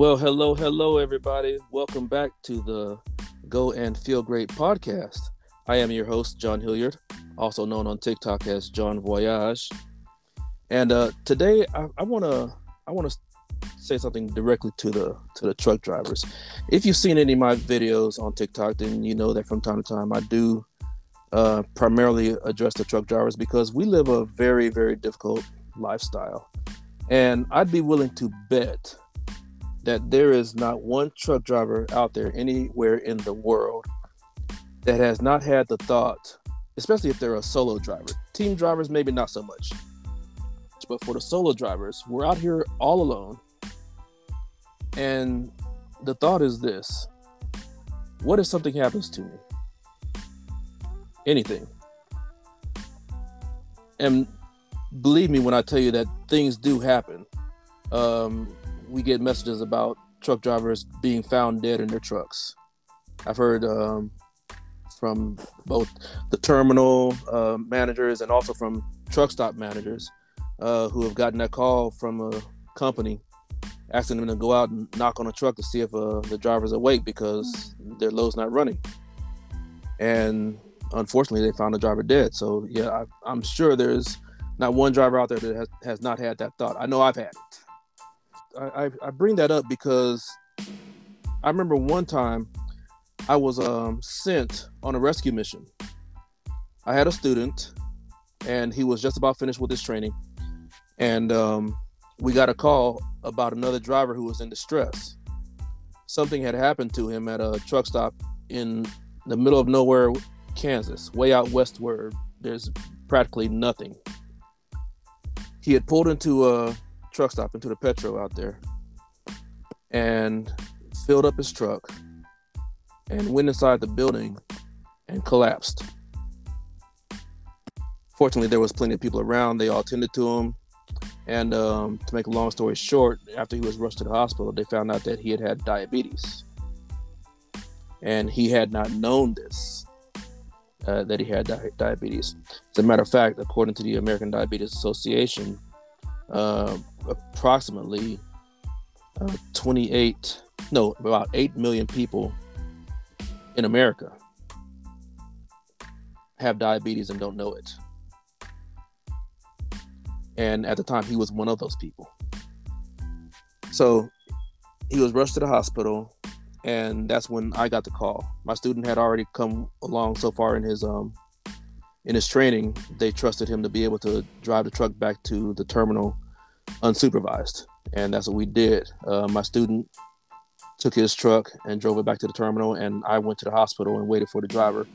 Well, hello, hello, everybody. Welcome back to the Go and Feel Great podcast. I am your host, John Hilliard, also known on TikTok as John Voyage. And uh, today, I want to I want to say something directly to the to the truck drivers. If you've seen any of my videos on TikTok, then you know that from time to time I do uh, primarily address the truck drivers because we live a very very difficult lifestyle, and I'd be willing to bet that there is not one truck driver out there anywhere in the world that has not had the thought, especially if they're a solo driver. Team drivers, maybe not so much. But for the solo drivers, we're out here all alone. And the thought is this what if something happens to me? Anything. And believe me when I tell you that things do happen. Um, we get messages about truck drivers being found dead in their trucks. I've heard um, from both the terminal uh, managers and also from truck stop managers uh, who have gotten that call from a company asking them to go out and knock on a truck to see if uh, the driver's awake because their load's not running. And unfortunately, they found the driver dead. So yeah, I, am sure there's not one driver out there that has, has not had that thought. I know I've had it. I, I bring that up because I remember one time I was um, sent on a rescue mission. I had a student, and he was just about finished with his training, and um, we got a call about another driver who was in distress. Something had happened to him at a truck stop in the middle of nowhere, Kansas, way out west where there's practically nothing. He had pulled into a truck stop into the Petro out there and filled up his truck and went inside the building and collapsed. Fortunately, there was plenty of people around. They all tended to him. And um, to make a long story short, after he was rushed to the hospital, they found out that he had had diabetes. And he had not known this, uh, that he had di- diabetes. As a matter of fact, according to the American Diabetes Association, uh, approximately uh, 28, no, about 8 million people in America have diabetes and don't know it. And at the time, he was one of those people. So he was rushed to the hospital, and that's when I got the call. My student had already come along so far in his um in his training. They trusted him to be able to drive the truck back to the terminal unsupervised, and that's what we did. Uh, my student took his truck and drove it back to the terminal, and I went to the hospital and waited for the driver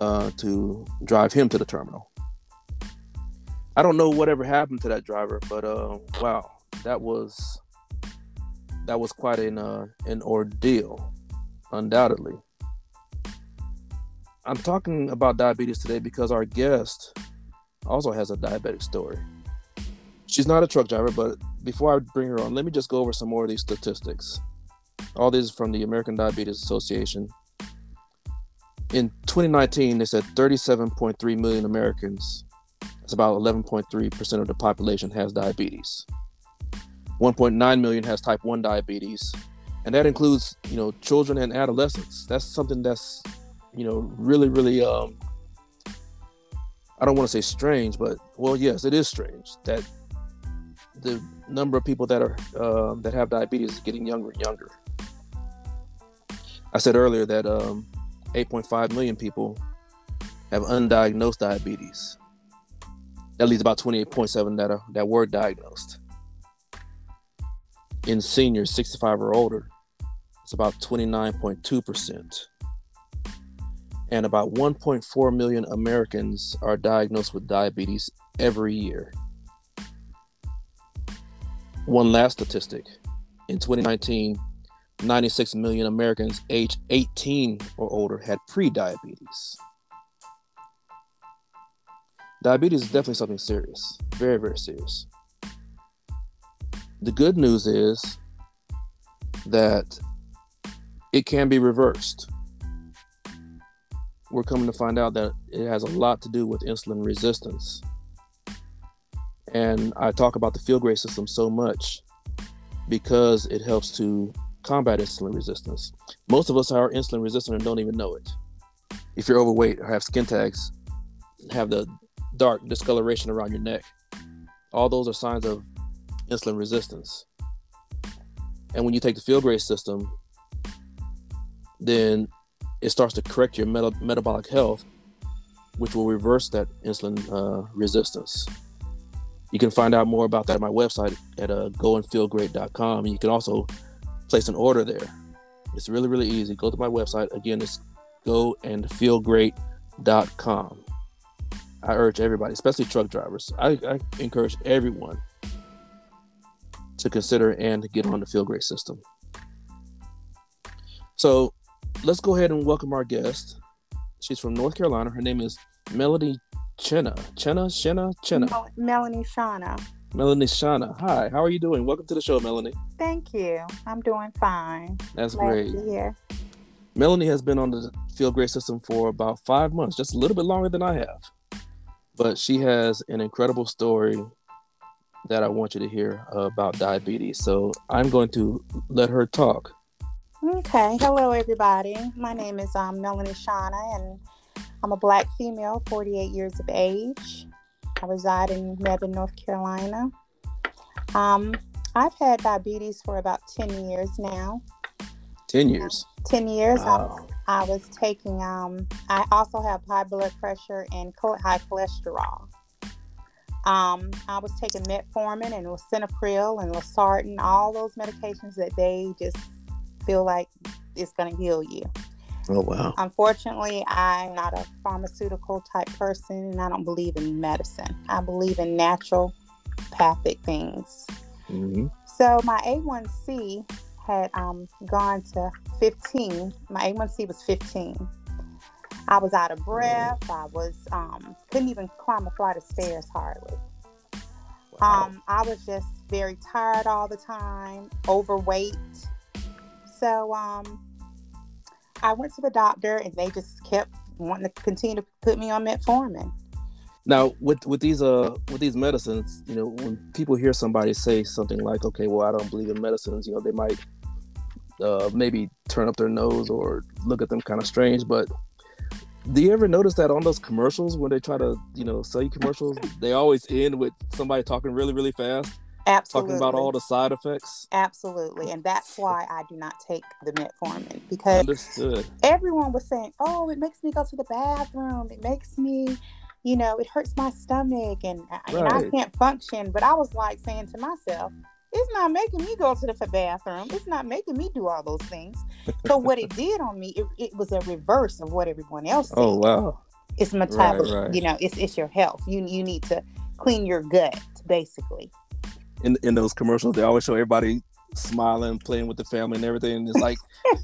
uh, to drive him to the terminal. I don't know whatever happened to that driver, but uh, wow, that was that was quite an uh, an ordeal, undoubtedly. I'm talking about diabetes today because our guest also has a diabetic story. She's not a truck driver, but before I bring her on, let me just go over some more of these statistics. All these are from the American Diabetes Association. In 2019, they said 37.3 million Americans, that's about 11.3% of the population, has diabetes. 1.9 million has type 1 diabetes, and that includes, you know, children and adolescents. That's something that's, you know, really, really um, I don't want to say strange, but well, yes, it is strange that the number of people that are uh, that have diabetes is getting younger and younger. I said earlier that um, 8.5 million people have undiagnosed diabetes. That leaves about 28.7 that are that were diagnosed. In seniors 65 or older, it's about 29.2 percent. And about 1.4 million Americans are diagnosed with diabetes every year. One last statistic in 2019, 96 million Americans aged 18 or older had pre-diabetes. Diabetes is definitely something serious, very, very serious. The good news is that it can be reversed. We're coming to find out that it has a lot to do with insulin resistance and I talk about the Feel Great system so much because it helps to combat insulin resistance. Most of us are insulin resistant and don't even know it. If you're overweight or have skin tags, have the dark discoloration around your neck, all those are signs of insulin resistance. And when you take the Feel Great system, then it starts to correct your meta- metabolic health, which will reverse that insulin uh, resistance. You can find out more about that at my website at uh, goandfeelgreat.com. You can also place an order there. It's really, really easy. Go to my website. Again, it's goandfeelgreat.com. I urge everybody, especially truck drivers, I, I encourage everyone to consider and get on the Feel Great system. So let's go ahead and welcome our guest. She's from North Carolina. Her name is Melody Chenna. Chenna, Chenna, Chenna. Mel- Melanie Shauna. Melanie Shauna. Hi, how are you doing? Welcome to the show, Melanie. Thank you. I'm doing fine. That's Glad great. to. Melanie has been on the Feel Great system for about five months, just a little bit longer than I have. But she has an incredible story that I want you to hear about diabetes. So I'm going to let her talk. Okay. Hello, everybody. My name is um, Melanie Shauna, and I'm a black female, 48 years of age. I reside in Mebane, North Carolina. Um, I've had diabetes for about 10 years now. 10 years. 10 years. I, Wow. was, I was taking, um, I also have high blood pressure and high cholesterol. Um, I was taking metformin and lisinopril and losartan, all those medications that they just feel like it's going to heal you. Oh, wow. Unfortunately, I'm not a pharmaceutical type person and I don't believe in medicine. I believe in naturopathic things. hmm So my A1C had um, gone to 15. My A1C was 15. I was out of breath. I was um, couldn't even climb a flight of stairs hardly. Wow. Um, I was just very tired all the time, overweight. So um, I went to the doctor, and they just kept wanting to continue to put me on metformin. now with with these uh with these medicines you know when people hear somebody say something like okay well i don't believe in medicines you know they might uh maybe turn up their nose or look at them kind of strange but do you ever notice that on those commercials when they try to you know sell you commercials they always end with somebody talking really really fast Absolutely. talking about all the side effects Absolutely. And that's why I do not take the metformin because understood everyone was saying, oh, it makes me go to the bathroom. It makes me, you know, it hurts my stomach and, and I can't function. But I was like saying to myself, it's not making me go to the bathroom. It's not making me do all those things. So what it did on me, it, it was a reverse of what everyone else said. oh wow It's metabolism. right. You know, it's it's your health. You you need to clean your gut, basically. In in those commercials they always show everybody smiling playing with the family and everything and it's like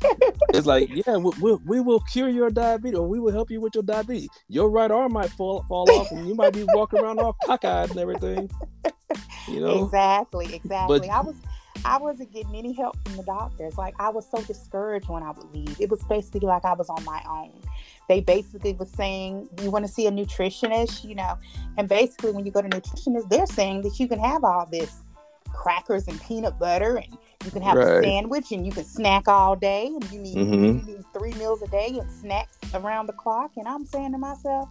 it's like yeah we, we, we will cure your diabetes or we will help you with your diabetes your right arm might fall fall off and you might be walking around all cockeyed and everything you know Exactly, exactly. But- I was I wasn't getting any help from the doctors. Like I was so discouraged when I would leave. It was basically like I was on my own. They basically was saying, You want to see a nutritionist, you know? And basically when you go to nutritionist, they're saying that you can have all this crackers and peanut butter and you can have Right. a sandwich and you can snack all day and you need, Mhm. you need three meals a day and snacks around the clock. And I'm saying to myself,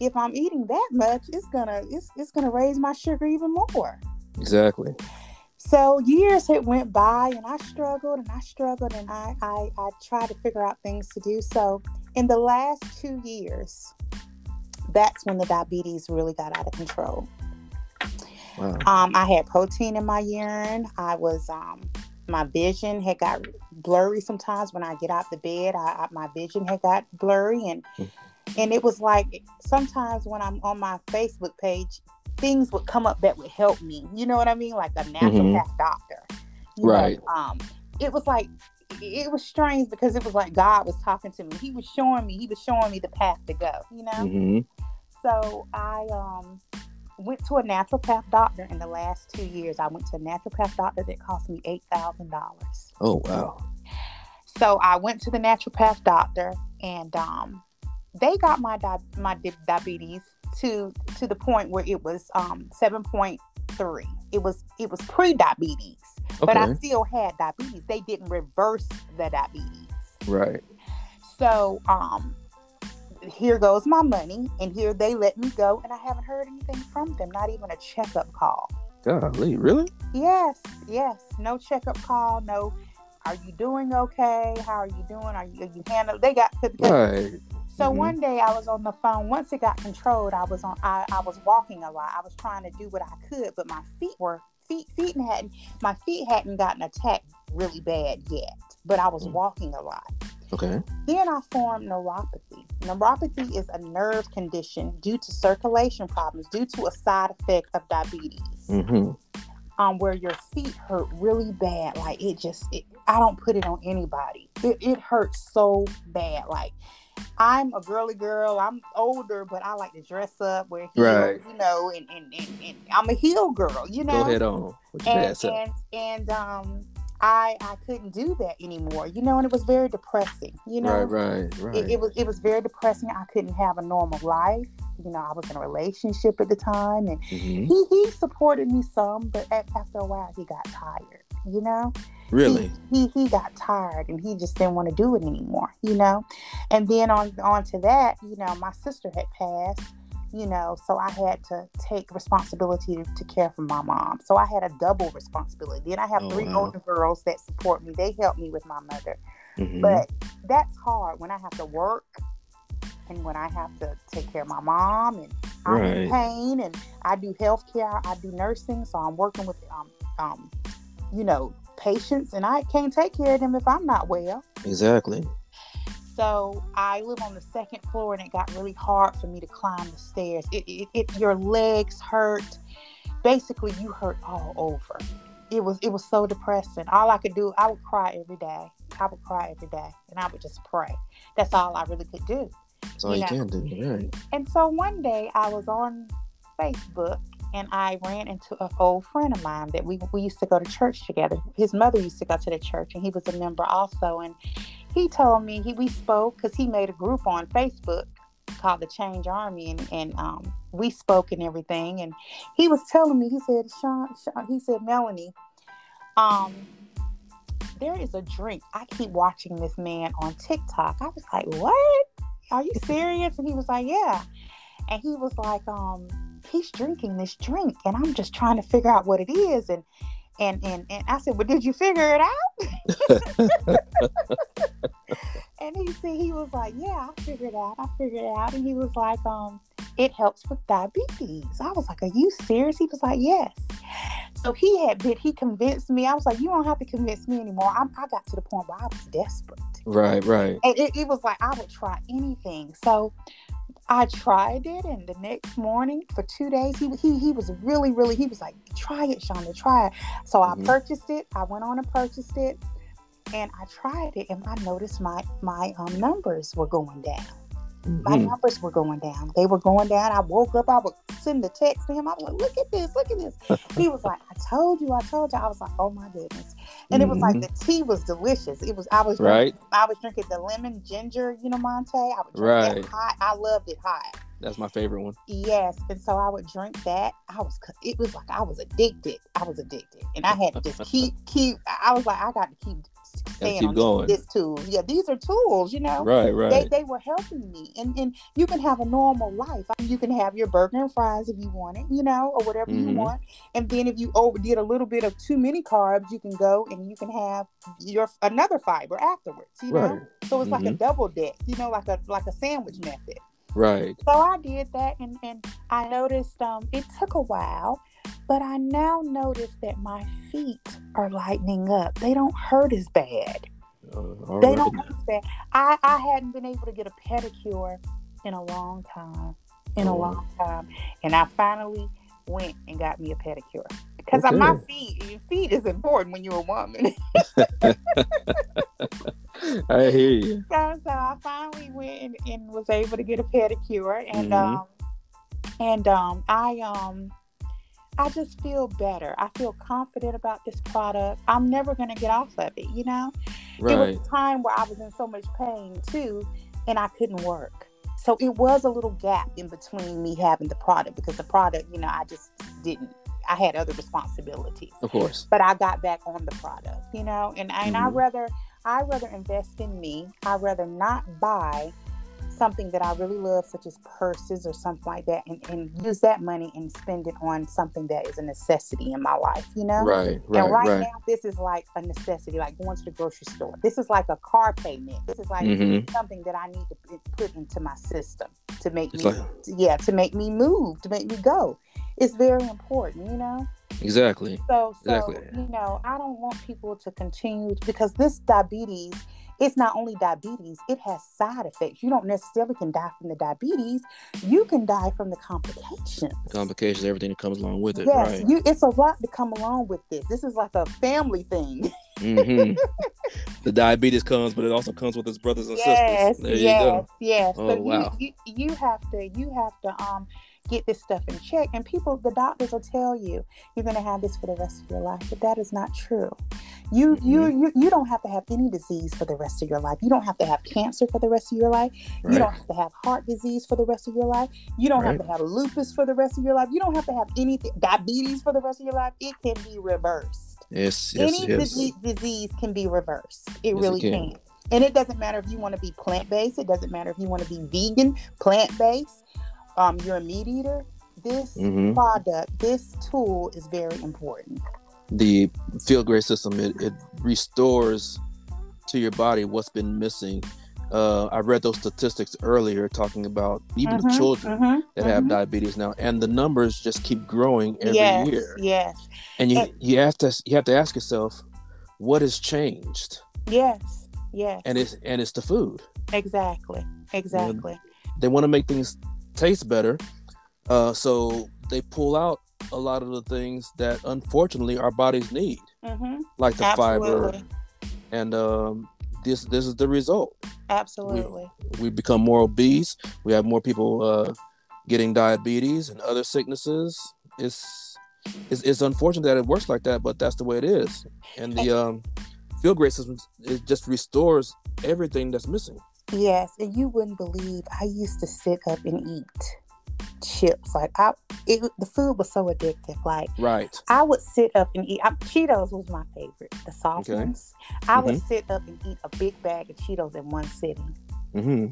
if I'm eating that much, it's gonna it's it's gonna raise my sugar even more. exactly So years had went by and I struggled and I struggled and I, I, I tried to figure out things to do. So in the last two years, that's when the diabetes really got out of control. Wow Um, I had protein in my urine. I was um, my vision had got blurry sometimes when I get out the bed. I, I my vision had got blurry and and it was like sometimes when I'm on my Facebook page, things would come up that would help me. You know what I mean? Like a naturopath doctor. You know, Right. um, it was like it was strange because it was like God was talking to me. He was showing me. He was showing me the path to go. You know. hmm So I um went to a naturopath doctor in the last two years. I went to a naturopath doctor that cost me eight thousand dollars. oh wow So I went to the naturopath doctor, and um, they got my di- my di- diabetes to to the point where it was um seven point three. It was it was pre diabetes, but I still had diabetes. They didn't reverse the diabetes. Right. So, um, here goes my money, and here they let me go, and I haven't heard anything from them, not even a checkup call. Golly, really? Yes, yes, no checkup call, no. Are you doing okay? How are you doing? Are you, are you handle? They got Right. so Mhm. one day I was on the phone. Once it got controlled, I was on. I, I was walking a lot. I was trying to do what I could, but my feet were feet feet hadn't my feet hadn't gotten attacked really bad yet. But I was Mm. walking a lot. Okay. Then I formed neuropathy. Neuropathy is a nerve condition due to circulation problems due to a side effect of diabetes. Mm-hmm. Um, where your feet hurt really bad. Like it just, it, I don't put it on anybody. It, it hurts so bad. Like I'm a girly girl. I'm older, but I like to dress up, wear heels, Right. you know, and, and, and, and I'm a heel girl, you know Go ahead on. And and and um I I couldn't do that anymore, you know, and it was very depressing, you know. Right, right, right. It, it was it was very depressing. I couldn't have a normal life. You know, I was in a relationship at the time, and Mhm. he he supported me some, but a- after a while he got tired. You know, Really? he, he he got tired, and he just didn't want to do it anymore. You know, and then on on to that, you know, my sister had passed. You know, so I had to take responsibility to, to care for my mom. So I had a double responsibility. Then I have Oh, three wow. older girls that support me. They help me with my mother Mhm. but that's hard when I have to work and when I have to take care of my mom and I'm in pain and I do healthcare, I do nursing, so I'm working with um um you know patients and I can't take care of them if I'm not well. exactly. So I live on the second floor and it got really hard for me to climb the stairs. It, it, it your legs hurt. Basically, you hurt all over. It was it was so depressing. All I could do, I would cry every day. I would cry every day, and I would just pray. That's all I really could do. That's all you, You can do. Right. And so one day I was on Facebook and I ran into an old friend of mine that we, we used to go to church together. His mother used to go to the church and he was a member also. And he told me, he we spoke because he made a group on Facebook called the Change Army and, and um, we spoke and everything. And he was telling me, he said, Sean, Sean he said, Melanie, um, there is a drink. I keep watching this man on TikTok. I was like, what? Are you serious? And he was like, yeah. And he was like, um, he's drinking this drink, and I'm just trying to figure out what it is. And and and and I said, well, did you figure it out? and he said he was like, yeah, I figured it out. I figured it out. And he was like, um, it helps with diabetes. I was like, are you serious? He was like, yes. So he had been, he convinced me. I was like, you don't have to convince me anymore. I, I got to the point where I was desperate. Right, right. And it, it was like I would try anything. So I tried it, and the next morning for two days, he he he was really really he was like, "Try it, Shonda, try it." So I Mhm. purchased it. I went on and purchased it, and I tried it, and I noticed my my um, numbers were going down. My Mhm. numbers were going down. They were going down. I woke up. I would send the text to him. I was like, "Look at this! Look at this!" he was like, "I told you, I told you." I was like, "Oh my goodness!" And it was like Mhm. the tea was delicious. It was. I was drinking Right. I was drinking the lemon ginger, you know, Monte. I would drink Right. that hot. I loved it hot. That's my favorite one. Yes, and so I would drink that. I was, it was like I was addicted. I was addicted, and I had to just keep, keep. I was like, I got to keep staying keep going. this, tool. Yeah, these are tools, you know. Right, They, right. they they were helping me, and and you can have a normal life. I mean, you can have your burger and fries if you want it, you know, or whatever you Mhm. want. And then if you overdid a little bit of too many carbs, you can go and you can have your another fiber afterwards, you know. So it's like a Mhm. double deck, you know, like a like a sandwich method. Right. So I did that, and and I noticed um it took a while, but I now notice that my feet are lightening up. They don't hurt as bad. Uh, They right. don't hurt as bad. I I hadn't been able to get a pedicure in a long time, in a Oh, wow. long time, and I finally went and got me a pedicure because my feet your feet is important when you're a woman. I hear you. so, so I finally went and, and was able to get a pedicure, and Mhm. um, and um, I um, I just feel better. I feel confident about this product. I'm never gonna get off of it. You know, it was a time where I was in so much pain too, and I couldn't work. So it was a little gap in between me having the product because the product, you know, I just didn't. I had other responsibilities. Of course. But I got back on the product, you know, and, and I Mhm. rather I rather invest in me. I rather not buy something that I really love, such as purses or something like that, and, and use that money and spend it on something that is a necessity in my life, you know? Right, right, and right, right. now, this is like a necessity, like going to the grocery store. This is like a car payment. This is like Mhm. something that I need to put into my system to make It's me, like- yeah, to make me move, to make me go. It's very important, you know. Exactly. So, so Exactly. you know, I don't want people to continue because this diabetes, it's not only diabetes, it has side effects. You don't necessarily can die from the diabetes. You can die from the complications. Complications, everything that comes along with it. yes, Right. you it's a lot to come along with this. This is like a family thing. hmm the diabetes comes, but it also comes with its brothers and yes, sisters. There you yes, yes. Oh, so wow. you, you you have to you have to um get this stuff in check. And people, the doctors will tell you you're going to have this for the rest of your life, but that is not true. You you Mm-hmm. you you don't have to have any disease for the rest of your life. You don't have to have cancer for the rest of your life. You don't have to have heart disease for the rest of your life. You don't have to have lupus for the rest of your life. You don't have to have anything diabetes for the rest of your life. It can be reversed. Yes, yes, Any yes. disease, disease can be reversed. It Yes, it really can. can. And it doesn't matter if you want to be plant based. It doesn't matter if you want to be vegan, plant based. Um, you're a meat eater. This Mhm. product, this tool is very important. the Feel Great system it, it restores to your body what's been missing uh, i read those statistics earlier talking about even the Mhm, children mhm, that have mhm. diabetes now and the numbers just keep growing every yes, year Yes, and you And- you have to you have to ask yourself what has changed yes, yes. and it's and it's the food exactly, exactly. they want to make things taste better uh, so they pull out a lot of the things that unfortunately our bodies need hmm like the fiber and um, this this is the result. absolutely. We become more obese. We have more people uh, getting diabetes and other sicknesses. It's, it's it's unfortunate that it works like that, but that's the way it is. And the um, feel great system it just restores everything that's missing. Yes, and you wouldn't believe I used to sit up and eat chips. Like I, it, the food was so addictive. Like Right. I would sit up and eat. I, Cheetos was my favorite, the soft Okay. ones. I would Mhm. sit up and eat a big bag of Cheetos in one sitting, hmm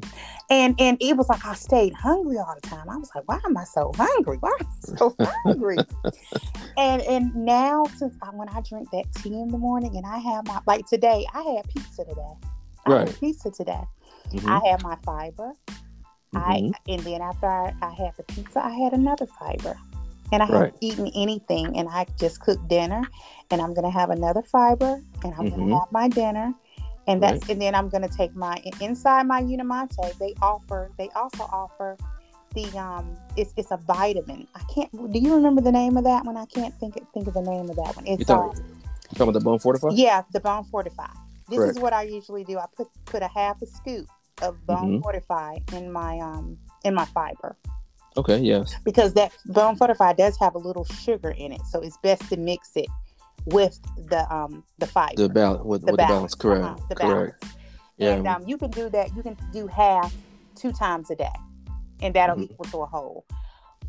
and and it was like I stayed hungry all the time. I was like, why am I so hungry? Why am I so hungry? and and now since I, when I drink that tea in the morning, and I have my like today, I had pizza today. I Right. had pizza today. Hmm I had my fiber. I and then after I, I had the pizza, I had another fiber. And I Right. haven't eaten anything and I just cooked dinner and I'm gonna have another fiber and I'm Mhm. gonna have my dinner. And that's and then I'm gonna take my inside my Unimate, they offer they also offer the um it's it's a vitamin. I can't do you remember the name of that one? I can't think think of the name of that one. It's talking, um, you talking about the bone fortified? yeah, the bone fortify. This Correct. is what I usually do. I put put a half a scoop of bone Mhm. fortify in my um in my fiber Okay. Yes. because that bone fortify does have a little sugar in it, so it's best to mix it with the um the fiber. The balance with, with the balance. Correct. uh-huh, the Correct. balance. Yeah. And um, you can do that. You can do half two times a day, and that'll Mhm. equal to a whole.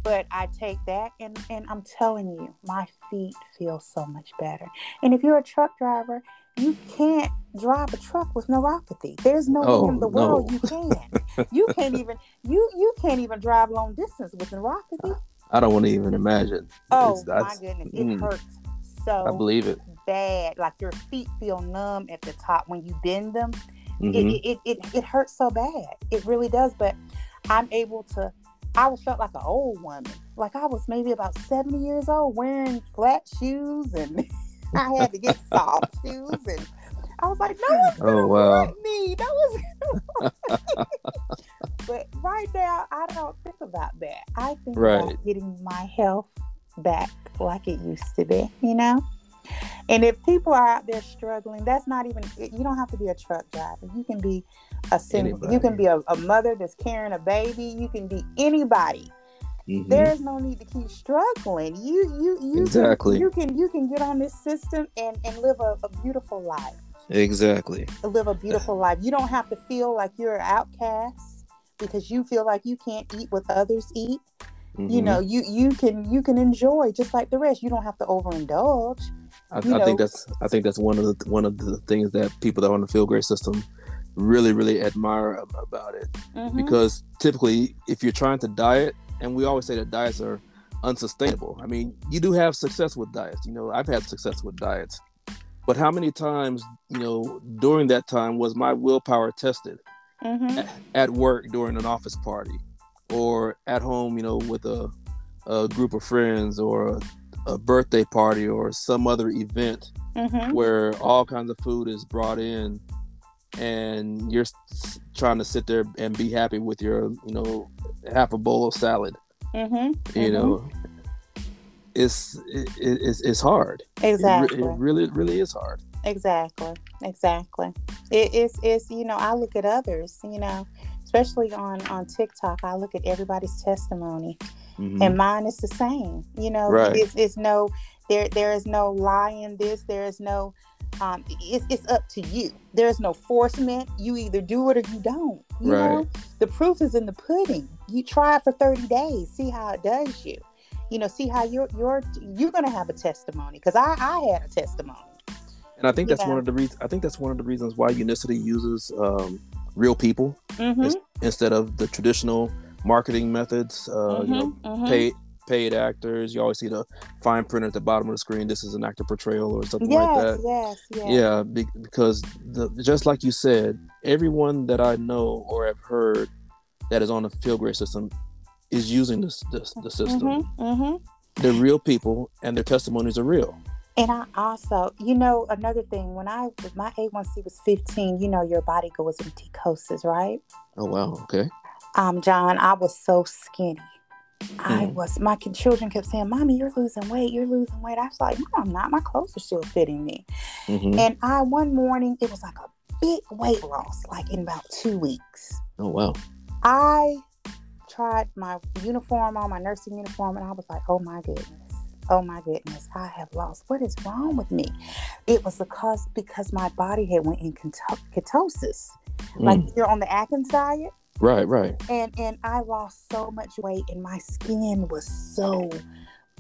But I take that, and and I'm telling you, my feet feel so much better. And if you're a truck driver, you can't drive a truck with neuropathy. There's no Oh, way in the world no. you can. you can't even you you can't even drive long distance with neuropathy. I don't want to even imagine. Oh my goodness, it mm. hurts I believe it. bad. Like your feet feel numb at the top when you bend them Mhm. it, it, it, it hurts so bad. It really does. But I'm able to, I was felt like an old woman. Like I was maybe about 70 years old wearing flat shoes and I had to get soft shoes. And I was like, no one's going to Oh, wow. want me. No one's gonna want me. But right now, I don't think about that. I think Right. about getting my health back like it used to be, you know? And if people are out there struggling, that's not even, you don't have to be a truck driver. You can be a single, Anybody. you can be a, a mother that's carrying a baby. You can be anybody. Mhm. There's no need to keep struggling. You, you, you, Exactly. Can, you can, you can get on this system and, and live a, a beautiful life Exactly. live a beautiful life. You don't have to feel like you're an outcast because you feel like you can't eat what others eat. Mm-hmm. You know, you you can you can enjoy just like the rest. You don't have to overindulge. I, I think that's I think that's one of the one of the things that people that are on the Feel Great system really really admire about it mm-hmm. because typically if you're trying to diet and we always say that diets are unsustainable i mean you do have success with diets you know i've had success with diets but how many times you know during that time was my willpower tested mm-hmm. at work during an office party or at home you know with a, a group of friends or a, a birthday party or some other event mm-hmm. where all kinds of food is brought in and you're trying to sit there and be happy with your you know half a bowl of salad mm-hmm. you mm-hmm. know it's it, it's it's hard exactly it, it, really really is hard exactly exactly it is it's you know i look at others you know especially on on tiktok i look at everybody's testimony mm-hmm. and mine is the same you know right. it's, it's no there there is no lie in this there is no um, it's, it's up to you. There's no forcement. You either do it or you don't. You right. know, the proof is in the pudding. You try it for 30 days, see how it does you. You know, see how you're you're you're gonna have a testimony. Because I, I had a testimony. And I think that's one of the reasons. I think that's one of the reasons why Unicity uses um, real people mm-hmm. instead of the traditional marketing methods. Uh, mm-hmm. You know, mm-hmm. pay paid actors. You always see the fine print at the bottom of the screen. This is an actor portrayal or something yes, like that. Yes, yes. Yeah, because the, just like you said, everyone that I know or have heard that is on the Feel Great system is using this, this the system. Mm-hmm, mm-hmm. They're real people, and their testimonies are real. And I also, you know, another thing, when I my A1C was 15, you know, your body goes into ketosis, right? Oh wow, okay. Um, John, I was so skinny. I mm. was my children kept saying, "Mommy, you're losing weight. You're losing weight." I was like, "No, I'm not. My clothes are still fitting me." Mm-hmm. And I one morning it was like a big weight loss, like in about two weeks. Oh wow! I tried my uniform on, my nursing uniform, and I was like, "Oh my goodness." Oh my goodness, I have lost. What is wrong with me? It was because because my body had went in ketosis. Mm. Like you're on the Atkins diet, Right, right. And and I lost so much weight and my skin was so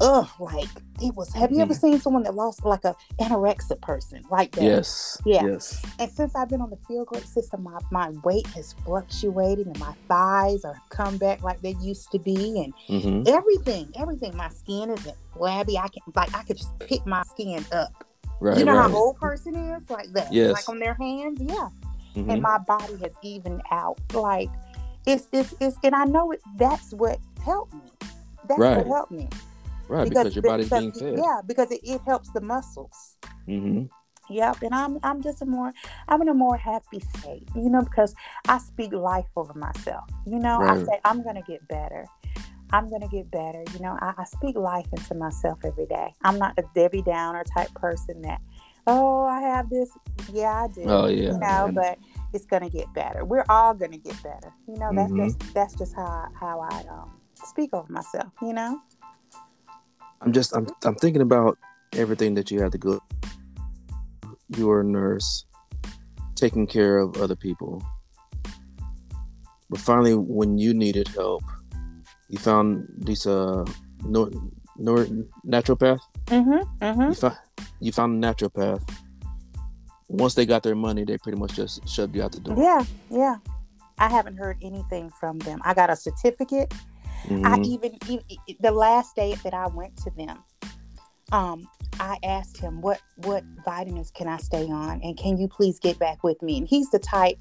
ugh, like it was. Have you ever mm-hmm. seen someone that lost like a anorexic person like that? Yes. Yeah. Yes. And since I've been on the Feel Great system, my, my weight has fluctuated and my thighs are come back like they used to be, and mm-hmm. everything, everything. My skin isn't flabby. I can like I could just pick my skin up. Right. You know right. how old person is like that. Yes. Like on their hands. Yeah. Mm-hmm. And my body has evened out. Like it's it's, it's and I know it that's what helped me. That's right. what helped me. Right, because, because your body's because, being fed. Yeah, because it, it helps the muscles. Mm-hmm. Yep, and I'm I'm just a more I'm in a more happy state, you know, because I speak life over myself. You know, right. I say I'm gonna get better. I'm gonna get better. You know, I, I, speak life into myself every day. I'm not a Debbie Downer type person that, oh, I have this. Yeah, I do. Oh yeah. You know, but it's gonna get better. We're all gonna get better. You know, that's mm-hmm. just that's just how how I um, speak over myself. You know. I'm just I'm I'm thinking about everything that you had to go. You were a nurse, taking care of other people, but finally, when you needed help, you found these uh nor, nor naturopath. Mm-hmm, mm-hmm. You found you found a naturopath once they got their money, they pretty much just shoved you out the door. Yeah, yeah. I haven't heard anything from them. I got a certificate. Mm-hmm. I even, even the last day that I went to them, um, I asked him what what vitamins can I stay on, and can you please get back with me? And he's the type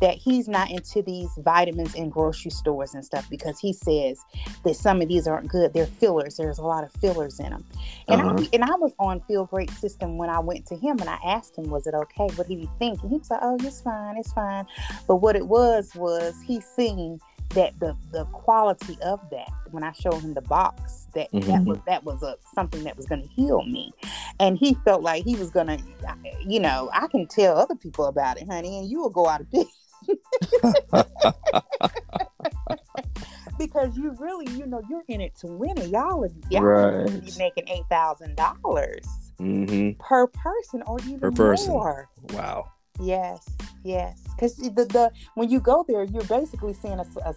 that he's not into these vitamins in grocery stores and stuff because he says that some of these aren't good. They're fillers. There's a lot of fillers in them. And uh-huh. I and I was on Feel Great System when I went to him and I asked him, was it okay? What did he think? And he was like, oh, it's fine, it's fine. But what it was was he seen that the the quality of that when I showed him the box that mm-hmm. that was that was a something that was going to heal me, and he felt like he was going to, you know, I can tell other people about it, honey, and you will go out of business. because you really, you know, you're in it to win it. Y'all are y'all right. be making eight thousand dollars mm-hmm. per person or even per person. more. Wow. Yes, yes. Because the, the when you go there, you're basically seeing a, a,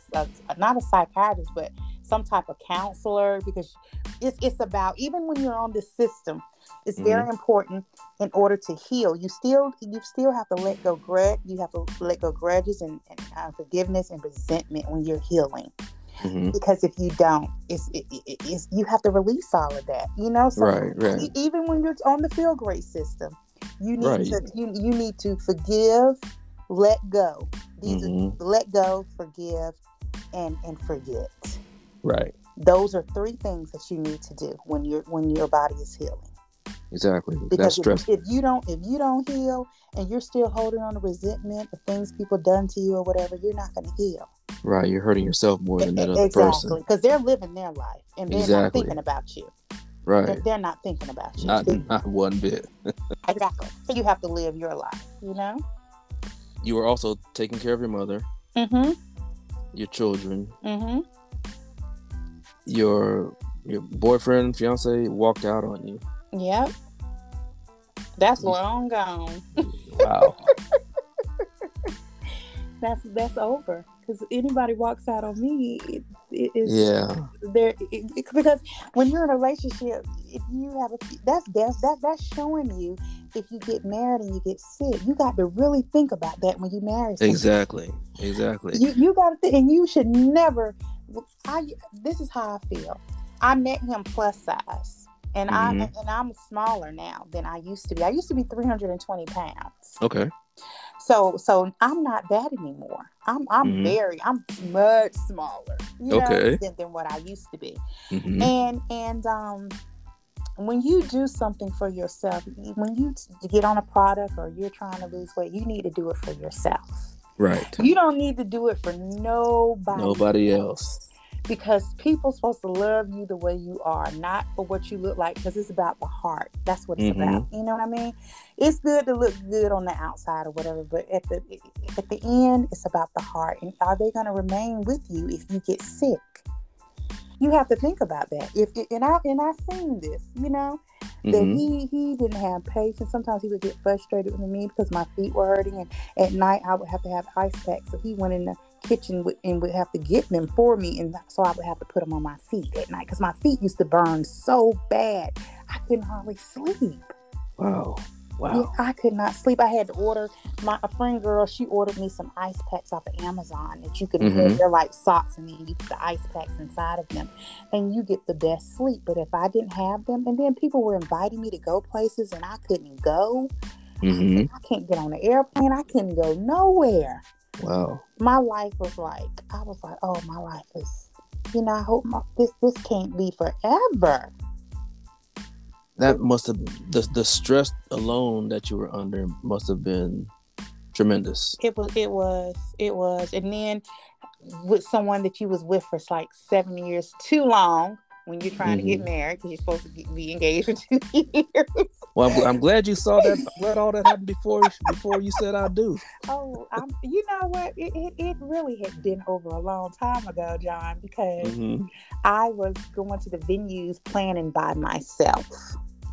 a, not a psychiatrist, but some type of counselor. Because it's it's about even when you're on the system, it's mm-hmm. very important in order to heal. You still you still have to let go grudge. You have to let go grudges and, and uh, forgiveness and resentment when you're healing. Mm-hmm. Because if you don't, it's, it, it, it's you have to release all of that. You know, so right, right. even when you're on the Feel Great system, you need right. to you, you need to forgive, let go. These mm-hmm. are let go, forgive, and and forget. Right. Those are three things that you need to do when you're when your body is healing. Exactly. Because if, if, you don't if you don't heal and you're still holding on to resentment of things people done to you or whatever, you're not going to heal. Right. You're hurting yourself more than that other exactly. person. Because they're living their life and they're exactly. not thinking about you. Right. They're, they're not thinking about you. Not, not one bit. exactly. So you have to live your life, you know? You were also taking care of your mother. Mm-hmm. Your children. Mm-hmm. Your your boyfriend, fiance walked out on you. Yep. That's long gone. Wow. that's that's over because anybody walks out on me, it, it is yeah. There because when you're in a relationship, if you have a that's that's that that's showing you if you get married and you get sick, you got to really think about that when you marry. Somebody. Exactly, exactly. You you got to think, and you should never. I this is how I feel. I met him plus size, and mm-hmm. I and I'm smaller now than I used to be. I used to be 320 pounds. Okay. So so I'm not that anymore. I'm I'm mm-hmm. very I'm much smaller, you okay. know, than, than what I used to be. Mm-hmm. And and um when you do something for yourself, when you get on a product or you're trying to lose weight, you need to do it for yourself. Right. You don't need to do it for nobody. Nobody else. else because people supposed to love you the way you are, not for what you look like, because it's about the heart. That's what it's mm-hmm. about. You know what I mean? It's good to look good on the outside or whatever, but at the at the end, it's about the heart. And are they going to remain with you if you get sick? You have to think about that. If and I and I seen this, you know, that mm-hmm. he he didn't have patience. Sometimes he would get frustrated with me because my feet were hurting, and at night I would have to have ice packs. So he went in the kitchen and would have to get them for me, and so I would have to put them on my feet at night because my feet used to burn so bad I couldn't hardly sleep. Wow. Wow. I could not sleep. I had to order my a friend girl, she ordered me some ice packs off of Amazon that you can mm-hmm. they're like socks and then you put the ice packs inside of them and you get the best sleep. But if I didn't have them and then people were inviting me to go places and I couldn't go. Mm-hmm. I can't get on the airplane. I couldn't go nowhere. Wow. My life was like, I was like, oh, my life is, you know, I hope my, this this can't be forever. That must have the the stress alone that you were under must have been tremendous. It was. It was. It was. And then with someone that you was with for like seven years too long when you're trying mm-hmm. to get mm-hmm. married because you're supposed to get, be engaged for two years. Well, I'm, I'm, glad you saw that. glad all that happened before before you said I do. Oh, I'm, you know what? It, it, it, really had been over a long time ago, John, because mm-hmm. I was going to the venues planning by myself.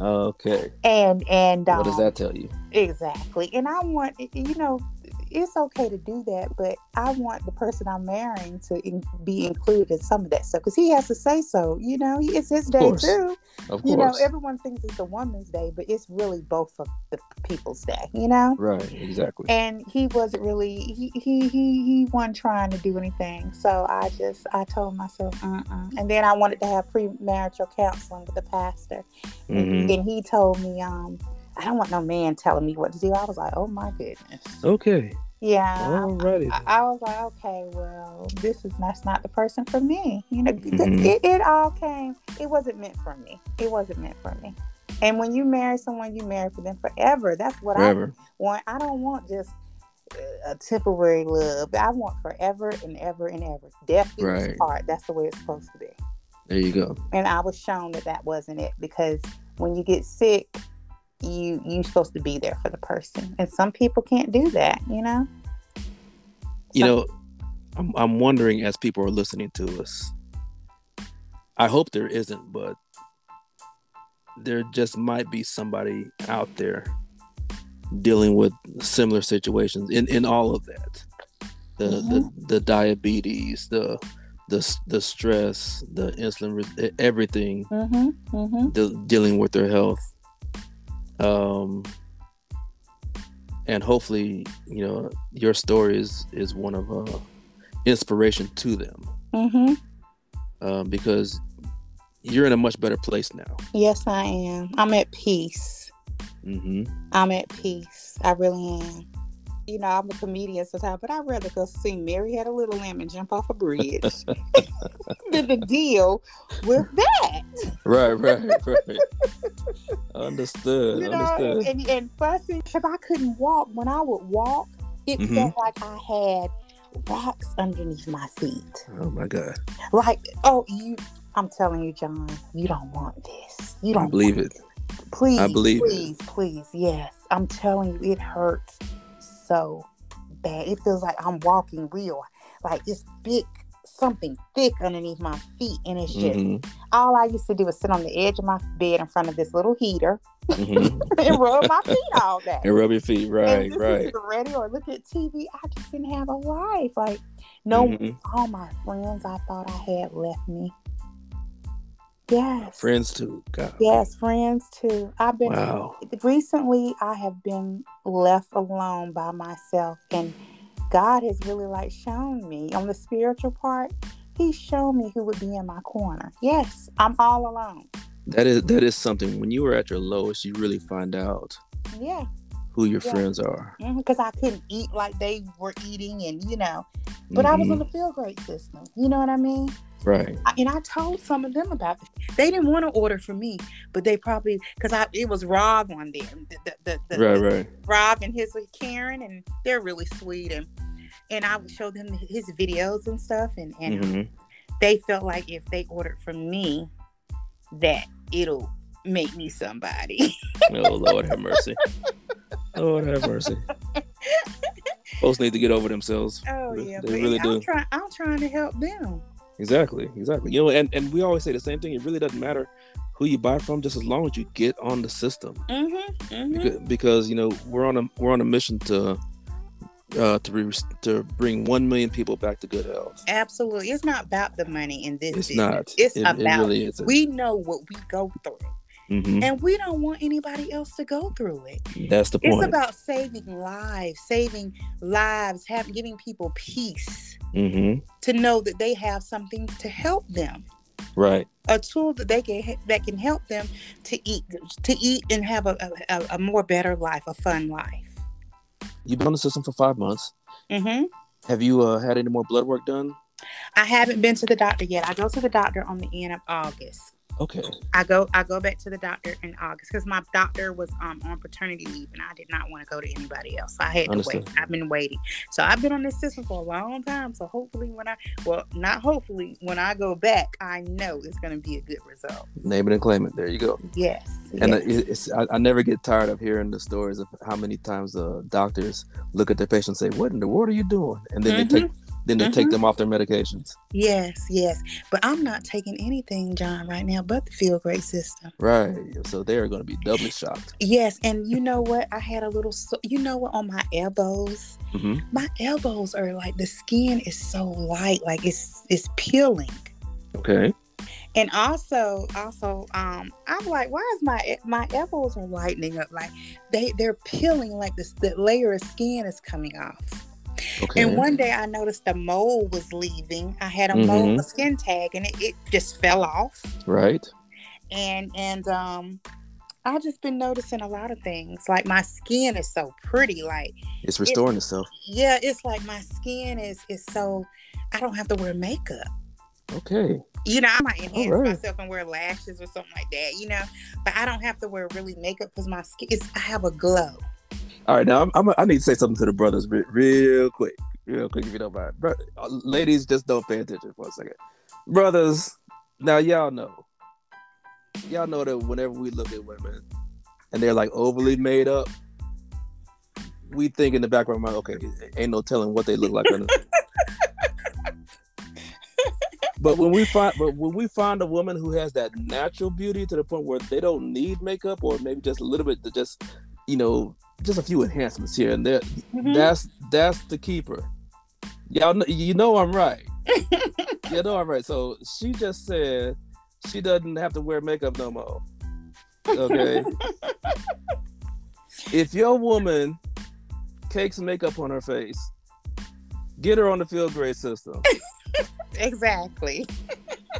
Okay. And and what does um, that tell you? Exactly. And I want you know it's okay to do that, but I want the person I'm marrying to in, be included in some of that stuff because he has to say so. You know, it's his day too. Of course. you know, everyone thinks it's a woman's day, but it's really both of the people's day. You know, right? Exactly. And he wasn't really he he he he wasn't trying to do anything. So I just I told myself, Mm-mm. and then I wanted to have premarital counseling with the pastor, mm-hmm. and, and he told me, um I don't want no man telling me what to do. I was like, oh my goodness. Okay. Yeah. Alrighty. I, I, was like, okay, well, this is that's not the person for me. You know, mm-hmm. it, it all came. It wasn't meant for me. It wasn't meant for me. And when you marry someone, you marry for them forever. That's what forever. I want. I don't want just a temporary love. I want forever and ever and ever. Death do right. part. That's the way it's supposed to be. There you go. And I was shown that that wasn't it because when you get sick, you you're supposed to be there for the person and some people can't do that you know you know I'm, I'm wondering as people are listening to us i hope there isn't but there just might be somebody out there dealing with similar situations in in all of that the Mm-hmm. the, the diabetes the the the stress the insulin everything Mm-hmm. Mm-hmm. de- dealing with their health um and hopefully you know your story is is one of uh inspiration to them Mm-hmm. um, because you're in a much better place now Yes, I am. I'm at peace. Mm-hmm. I'm at peace. I really am. You know, I'm a comedian sometimes, but I'd rather go see Mary Had a Little Lamb and jump off a bridge than to deal with that. right right right understood You know, understood and, and fussing because I couldn't walk. When I would walk, it Mhm. felt like I had rocks underneath my feet. oh my god Like, oh, you. I'm telling you, John, you don't want this. You don't believe it Please, I believe it. please, please, yes. I'm telling you, it hurts so bad. It feels like I'm walking real, like it's big, something thick underneath my feet, and it's just Mhm, all I used to do was sit on the edge of my bed in front of this little heater mhm. and rub my feet all day. and rub your feet right right radio or look at TV. I just didn't have a life. Like no, Mhm. all my friends I thought I had left me. Yes, friends too god Yes, friends too. I've been wow recently I have been left alone by myself and God has really like shown me on the spiritual part, He's shown me who would be in my corner. Yes, I'm all alone. that is that is something when you were at your lowest you really find out Yeah. Who your Yeah. friends are mm-hmm, Because I couldn't eat like they were eating and you know. But I was on mm-hmm. the feel great system. You know what I mean? right I- and I told some of them about it. They didn't want to order for me, but they probably because I it was Rob on there. The, the, the, the, right the- right Rob and his with Karen, and they're really sweet. And and I would show them his videos and stuff, and and Mhm. they felt like if they ordered from me, that it'll make me somebody. oh lord have mercy lord have mercy folks need to get over themselves oh yeah, they but really I'm do. trying. I'm trying to help them. Exactly, exactly. You know, and, and we always say the same thing. It really doesn't matter who you buy from, just as long as you get on the system. Mm-hmm. mm-hmm. Because, because you know we're on a we're on a mission to uh to re, to bring one million people back to good health. Absolutely, it's not about the money in this. It's business. not. It's It, about it really we know what we go through, Mhm. and we don't want anybody else to go through it. That's the point. It's about saving lives, saving lives, having giving people peace hmm to know that they have something to help them, Right. a tool that they can that can help them to eat to eat and have a, a, a more better life, a fun life. You've been on the system for five months. hmm Have you uh, had any more blood work done? I haven't been to the doctor yet. I go to the doctor on the end of August. Okay. I go I go back to the doctor in August because my doctor was um, on paternity leave and I did not want to go to anybody else. So I had to wait. I've been waiting. So I've been on this system for a long time. So hopefully when I well not hopefully when I go back I know it's going to be a good result. Name it and claim it. There you go. Yes. And yes. uh, it's, I, I never get tired of hearing the stories of how many times uh, doctors look at their patients and say, "What in the world are you doing?" And then they take then they take Mhm. them off their medications. yes, yes. But I'm not taking anything, John, right now but the Feel Great system. Right. So they are going to be doubly shocked. Yes, and you know what? I had a little so you know what on my elbows? hmm My elbows are like the skin is so light, like it's it's peeling. Okay. And also, also, um, I'm like, why is my my elbows are lightening up? Like they they're peeling, like this the layer of skin is coming off. Okay. And one day I noticed the mole was leaving. I had a Mhm. mole a skin tag, and it, it just fell off. right. And and um, I've just been noticing a lot of things. Like my skin is so pretty. Like It's restoring itself. yeah, it's like my skin is is so. I don't have to wear makeup. Okay. you know, I might enhance Alright. myself and wear lashes or something like that, you know, but I don't have to wear really makeup because my skin is, I have a glow. All right. Now I'm, I'm, I need to say something to the brothers re- real quick. Real quick, if you don't mind. Bro, uh, ladies, just don't pay attention for a second. Brothers, now y'all know. Y'all know that whenever we look at women and they're like overly made up, we think in the back of our mind, okay, ain't no telling what they look like. but when we find, but when we find a woman who has that natural beauty to the point where they don't need makeup or maybe just a little bit to just, you know, just a few enhancements here and there. Mhm. That's that's the keeper. Y'all, know, you know I'm right. you know I'm right. So she just said she doesn't have to wear makeup no more. Okay. if your woman cakes makeup on her face, get her on the Feel Great system. exactly.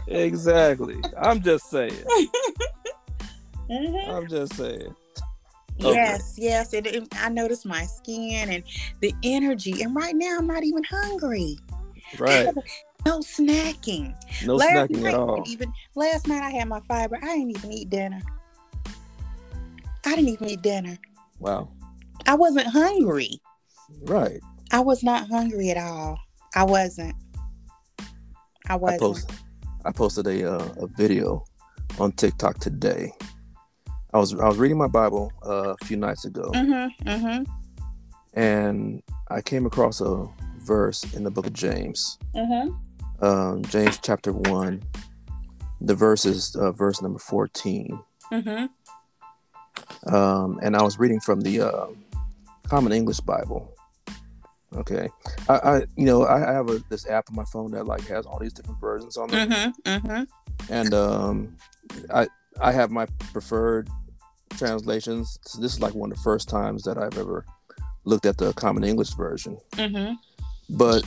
exactly. I'm just saying. Mhm. I'm just saying. Okay. Yes, yes. It, it- I noticed my skin and the energy. And right now, I'm not even hungry. Right. No snacking. No last snacking night, at all. Even last night, I had my fiber. I didn't even eat dinner. I didn't even eat dinner. Wow. I wasn't hungry. Right. I was not hungry at all. I wasn't. I I wasn't. post I posted a uh, a video on TikTok today. I was I was reading my Bible uh, a few nights ago, Mm-hmm. Mm-hmm. and I came across a verse in the book of James, Mm-hmm. um, James chapter one. The verse is uh, verse number fourteen, Mm-hmm. um, and I was reading from the uh, Common English Bible. Okay, I, I you know I, I have a, this app on my phone that like has all these different versions on there. Mm-hmm. Mm-hmm. and um, I I have my preferred translations. So this is like one of the first times that I've ever looked at the Common English version. Mm-hmm. But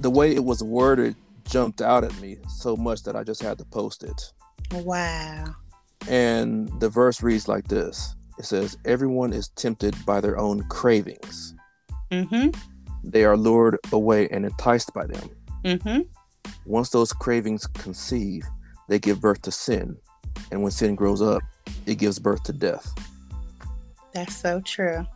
the way it was worded jumped out at me so much that I just had to post it. Wow. And the verse reads like this: It says, "Everyone is tempted by their own cravings. Mm-hmm. They are lured away and enticed by them. Mm-hmm. Once those cravings conceive, they give birth to sin, and when sin grows up, it gives birth to death." That's so true.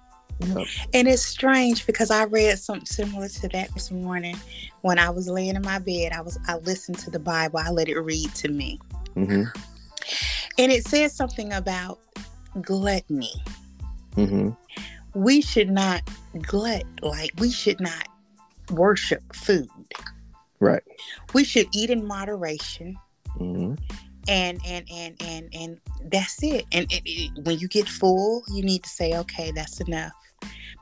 Yep. And it's strange because I read something similar to that this morning. When I was laying in my bed, I was I listened to the Bible. I let it read to me. hmm And it says something about gluttony. hmm We should not glut, like we should not worship food. Right. We should eat in moderation hmm and and and and and that's it. And it, it- when you get full, you need to say, okay, that's enough,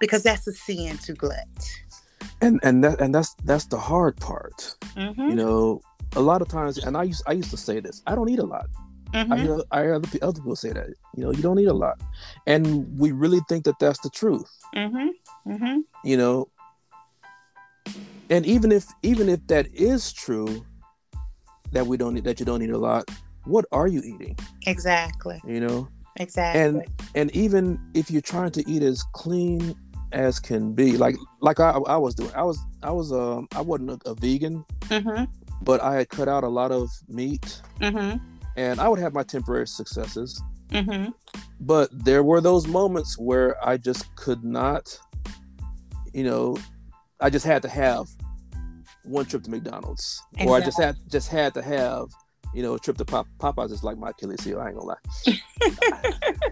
because that's a sin to glut. And and that and that's that's the hard part. Mm-hmm. You know, a lot of times, and I used I used to say this. I don't eat a lot. I Mhm. hear I hear other, other people say that. You know, you don't eat a lot, and we really think that that's the truth. Mhm. Mhm. You know, and even if even if that is true, that we don't that you don't eat a lot. What are you eating? Exactly. You know, Exactly. and and even if you're trying to eat as clean as can be, like like I, I was doing, I was I was um I wasn't a, a vegan, mhm. but I had cut out a lot of meat, Mhm. and I would have my temporary successes. Mhm. But there were those moments where I just could not, you know, I just had to have one trip to McDonald's, or I just had just had to have, you know, a trip to Pop- Popeyes. Is like my Achilles heel. I ain't gonna lie.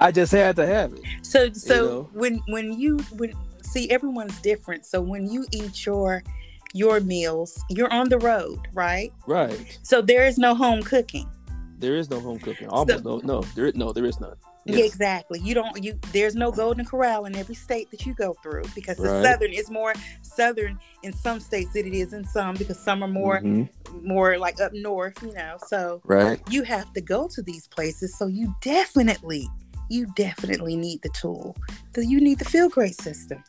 I just had to have it. So so know? when when you when see everyone's different. So when you eat your your meals, you're on the road, right? Right. So there is no home cooking. There is no home cooking. Almost no. No. There is no. There is none. Yeah, exactly. You don't you there's no golden corral in every state that you go through because the Right. southern is more southern in some states than it is in some because some are more Mhm. more like up north, you know. So Right. you have to go to these places. So you definitely you definitely need the tool. So you need the feel great system.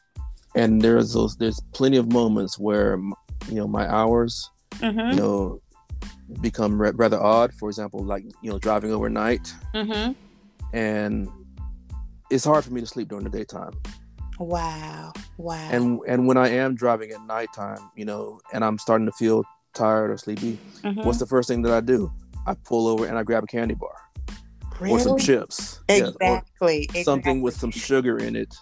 And there's those. There's plenty of moments where, you know, my hours, Mm-hmm. you know, become ra- rather odd. For example, like you know, driving overnight, Mm-hmm. And it's hard for me to sleep during the daytime. Wow. Wow. And and when I am driving at nighttime, you know, and I'm starting to feel tired or sleepy, Mhm. what's the first thing that I do? I pull over and I grab a candy bar or some Really? chips. Yeah, Exactly. something exactly. with some sugar in it.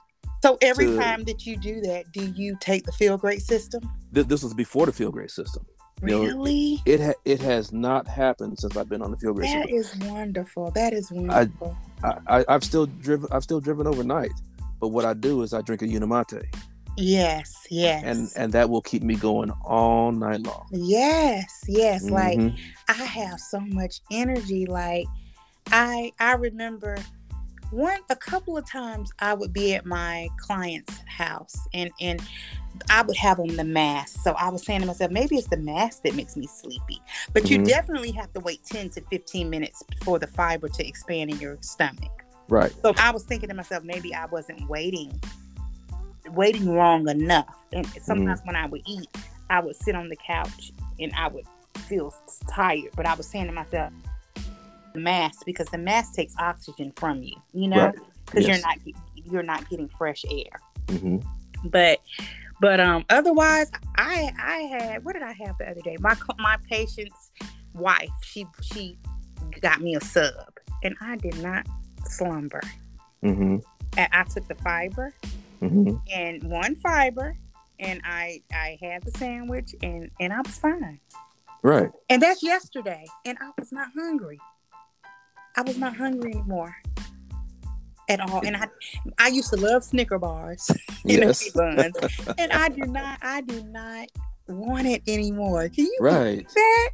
So every to- time that you do that, do you take the feel great system? Th- This was before the Feel Great system. Really? It ha- it has not happened since I've been on the Feel. Great That is wonderful. That is wonderful. I, I, I've still driven. I've still driven overnight, but what I do is I drink a Unimate, yes, yes. and and that will keep me going all night long. yes, yes. Like Mhm. I have so much energy. Like I I remember one a couple of times I would be at my client's house and and I would have on the mask. So I was saying to myself, maybe it's the mask that makes me sleepy. But mm-hmm. you definitely have to wait 10 to 15 minutes for the fiber to expand in your stomach. Right. So I was thinking to myself, maybe I wasn't waiting waiting long enough. And sometimes mm-hmm. when I would eat, I would sit on the couch and I would feel tired. But I was saying to myself, The mask because the mask takes oxygen from you, you know, because right. yes. you're not you're not getting fresh air. Mm-hmm. But but um otherwise, I I had what did I have the other day? My my patient's wife, she she got me a sub, and I did not slumber. Mm-hmm. And I took the fiber mm-hmm. and one fiber, and I I had the sandwich, and and I was fine. Right. And that's yesterday, and I was not hungry. I was not hungry anymore at all. And I I used to love Snicker bars yes. buns. and I do not I do not want it anymore. Can you right. that?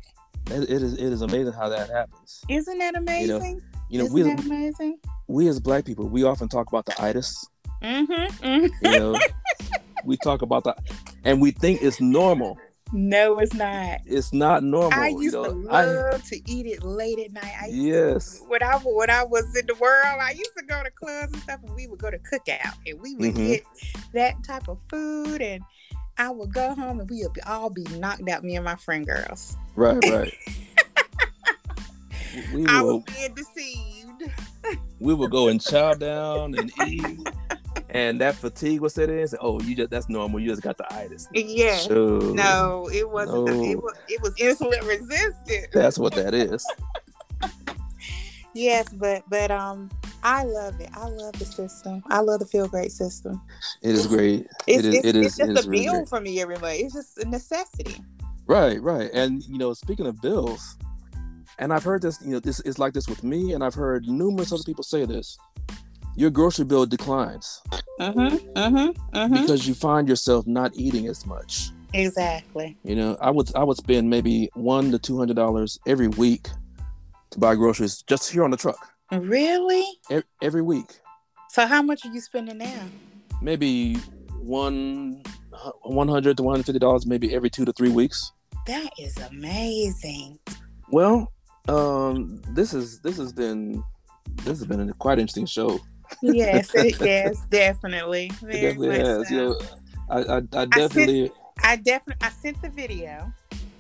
It is it is amazing how that happens. Isn't that amazing? You know, you know Isn't we, that amazing? We as black people, we often talk about the itis. Mm-hmm, mm-hmm. You know, we talk about that and we think it's normal. No, it's not. It's not normal. I used to love I, to eat it late at night. I yes. To, when I when I was in the world, I used to go to clubs and stuff, and we would go to cookout, and we would mm-hmm. get that type of food, and I would go home, and we would all be knocked out. Me and my friend girls. Right, right. we I was being deceived. we would go and chow down and eat and that fatigue was set in. So, oh, you just that's normal. You just got the itis. Yeah. No, it wasn't. No. It was it was insulin resistant. That's what that is. yes, but but um, I love it. I love the system. I love the feel great system. It is great. It's, it is. It's, it is. It's just a bill really for me every month. It's just a necessity. Right, right, and you know, speaking of bills, and I've heard this. You know, this is like this with me, and I've heard numerous other people say this your grocery bill declines. Mm-hmm, mm-hmm, mm-hmm. Because you find yourself not eating as much. Exactly. You know, I would I would spend maybe one to two hundred dollars every week to buy groceries just here on the truck. Really? Every, every week. So how much are you spending now? Maybe one one hundred to one hundred fifty dollars, maybe every two to three weeks. That is amazing. Well, um, this is this has been this has been a quite interesting show yes, it, yes, definitely. Very it definitely has. So. Know, I, I, I definitely. I, definitely. I sent the video.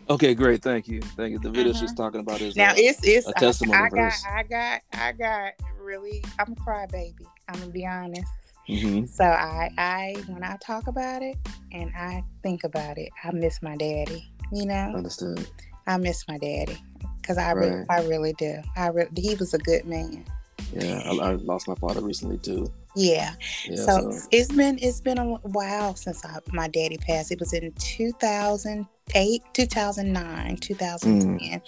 Okay, great. Thank you. Thank you. The video uh-huh. she's talking about is now uh, it's it's a testimony I, I got I got I got really. I'm a crybaby. I'm gonna be honest. Mm-hmm. So I I when I talk about it and I think about it, I miss my daddy. You know. Understood. I miss my daddy because I right. really, I really do. I re- he was a good man. Yeah, I, I, lost my father recently too. Yeah. yeah so, so, it's been it's been a while since I, my daddy passed. It was in 2008, 2009, 2010. Mm.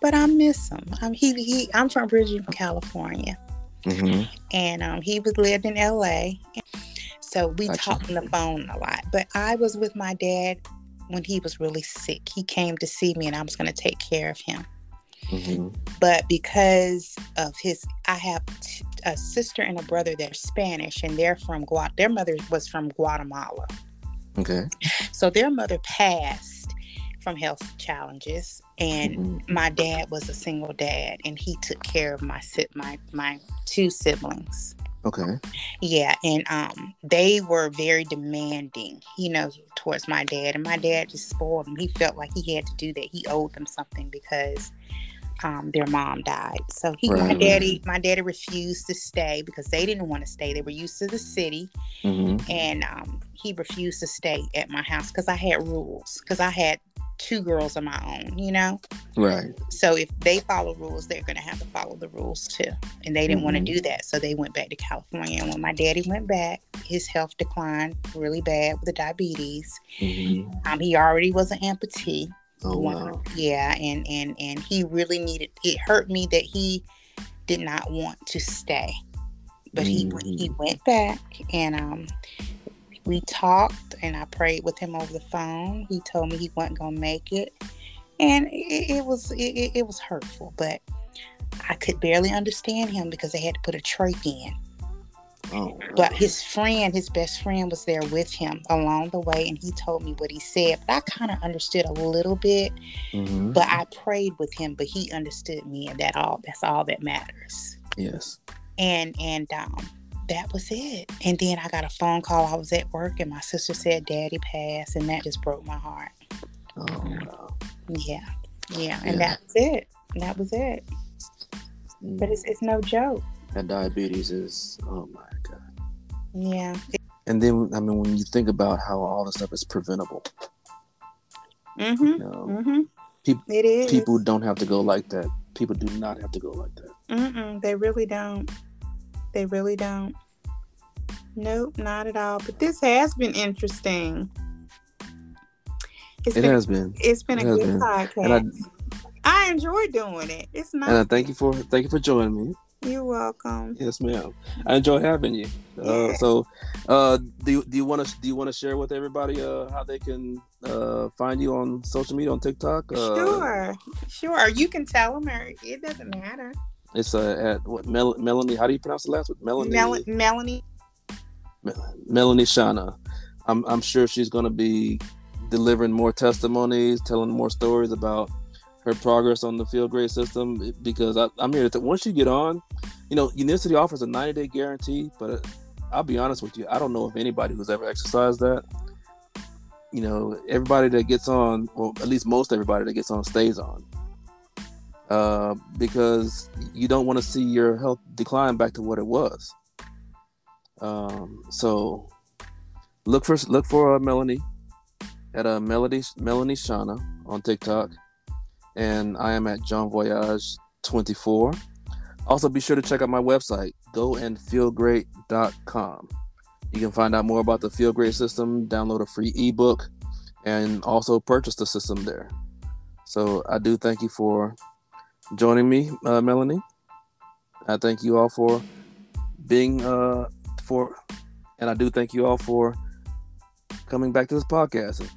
But I miss him. I'm he, he I'm from Bridgeport, California. Mm-hmm. And um, he was lived in LA. So we gotcha. talked on the phone a lot. But I was with my dad when he was really sick. He came to see me and I was going to take care of him. Mm-hmm. But because of his, I have t- a sister and a brother. They're Spanish, and they're from Guat. Their mother was from Guatemala. Okay. So their mother passed from health challenges, and mm-hmm. my dad was a single dad, and he took care of my my my two siblings. Okay. Yeah, and um, they were very demanding, you know, towards my dad, and my dad just spoiled him. He felt like he had to do that. He owed them something because um, their mom died. So he, right. my daddy, my daddy refused to stay because they didn't want to stay. They were used to the city, mm-hmm. and um, he refused to stay at my house because I had rules. Because I had two girls of my own, you know. Right. So if they follow rules, they're going to have to follow the rules too. And they didn't mm-hmm. want to do that, so they went back to California. And when my daddy went back, his health declined really bad with the diabetes. Mm-hmm. Um, he already was an amputee. Oh wow. Yeah, and and and he really needed. It hurt me that he did not want to stay, but mm-hmm. he he went back and um we talked and I prayed with him over the phone. He told me he wasn't gonna make it, and it, it was it, it was hurtful, but I could barely understand him because they had to put a trach in. Oh, But his friend, his best friend, was there with him along the way, and he told me what he said. But I kind of understood a little bit. mhm. But I prayed with him, but he understood me, and that all that's all that matters. yes. And and um, that was it. And then I got a phone call. I was at work, and my sister said, "Daddy passed," and that just broke my heart. Oh, wow. Yeah, yeah, and Yeah. that was it. That was it. Mm. But it's it's no joke. that diabetes is oh my god. Yeah. And then I mean, when you think about how all this stuff is preventable, Mm-hmm. you know, Mm-hmm. Peop- it is. people don't have to go like that. People do not have to go like that. Mm-mm, they really don't. They really don't. Nope, not at all. But this has been interesting. It's It been has been, it's been a it has good been. podcast. And I- I, enjoy doing it. It's and I thank you for thank you for joining me. You're welcome. Yes, ma'am. I enjoy having you. Uh, Yeah. so, uh, do you, do you want to do you want to share with everybody uh, how they can uh, find you on social media on TikTok? Uh, sure, sure. You can tell them, or it doesn't matter. It's uh, at what Mel- Melanie? How do you pronounce the last one? Melanie. Mel- Melanie. Melanie Shana. I'm I'm sure she's going to be delivering more testimonies, telling more stories about her progress on the Feel Great system. Because I, I'm here to once you get on, you know, Unicity offers a 90 day guarantee, but uh, I'll be honest with you, I don't know if anybody who's ever exercised that. You know, everybody that gets on, well, at least most everybody that gets on stays on. Uh, because you don't want to see your health decline back to what it was. Um, so look for look for uh, Melanie at uh, Melody Melanie Shauna on TikTok, and I am at John Voyage twenty four. Also, be sure to check out my website goandfeelgreat.com. You can find out more about the Feel Great system, download a free ebook, and also purchase the system there. So I do thank you for joining me, uh, Melanie. I thank you all for being uh, for, and I do thank you all for coming back to this podcast.